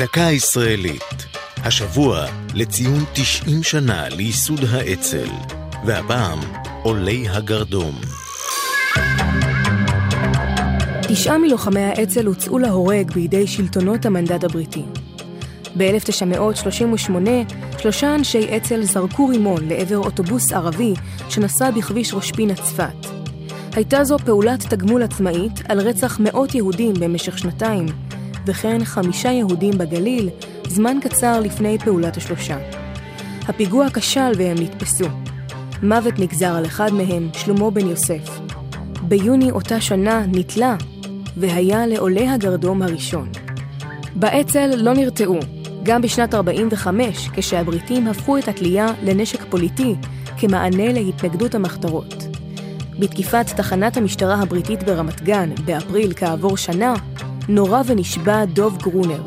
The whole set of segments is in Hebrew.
דקה ישראלית. השבוע לציון 90 שנה לייסוד האצ"ל, והפעם עולי הגרדום. תשעה מלוחמי האצ"ל הוצאו להורג בידי שלטונות המנדט הבריטי. ב-1938, שלושה אנשי אצ"ל זרקו רימון לעבר אוטובוס ערבי שנסע בכביש ראש פינה צפת. הייתה זו פעולת תגמול עצמאית על רצח מאות יהודים במשך שנתיים, וכן חמישה יהודים בגליל, זמן קצר לפני פעולת השלושה. הפיגוע כשל והם נתפסו. מוות נגזר על אחד מהם, שלמה בן יוסף. ביוני אותה שנה נתלה, והיה לעולי הגרדום הראשון. באצ"ל לא נרתעו, גם בשנת 45, כשהבריטים הפכו את התלייה לנשק פוליטי כמענה להתנגדות המחתרות. בתקיפת תחנת המשטרה הבריטית ברמת גן באפריל כעבור שנה, נורה ונשבע דוב גרונר.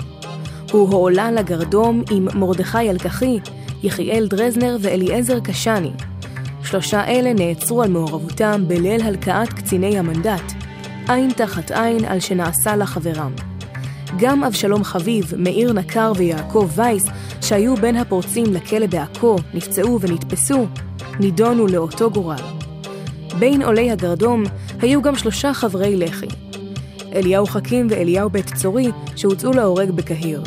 הוא הועלה לגרדום עם מרדכי אלקחי, יחיאל דרזנר ואליעזר קשני. שלושה אלה נעצרו על מעורבותם בליל הלקאת קציני המנדט, עין תחת עין על שנעשה לחברם. גם אבשלום חביב, מאיר נקר ויעקב וייס, שהיו בין הפורצים לכלא בעכו, נפצעו ונתפסו, נידונו לאותו גורל. בין עולי הגרדום היו גם שלושה חברי לח"י, אליהו חכים ואליהו בית צורי, שהוצאו להורג בקהיר.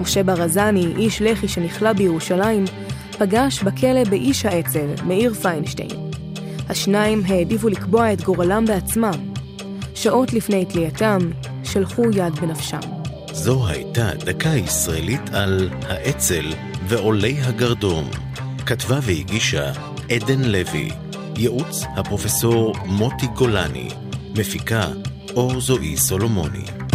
משה ברזני, איש לח"י שנכלא בירושלים, פגש בכלא באיש האצ"ל, מאיר פיינשטיין. השניים העדיפו לקבוע את גורלם בעצמם. שעות לפני תלייתם, שלחו יד בנפשם. זו הייתה דקה ישראלית על האצ"ל ועולי הגרדום. כתבה והגישה עדן לוי. ייעוץ הפרופסור מוטי גולני. מפיקה אור זועי סולומוני.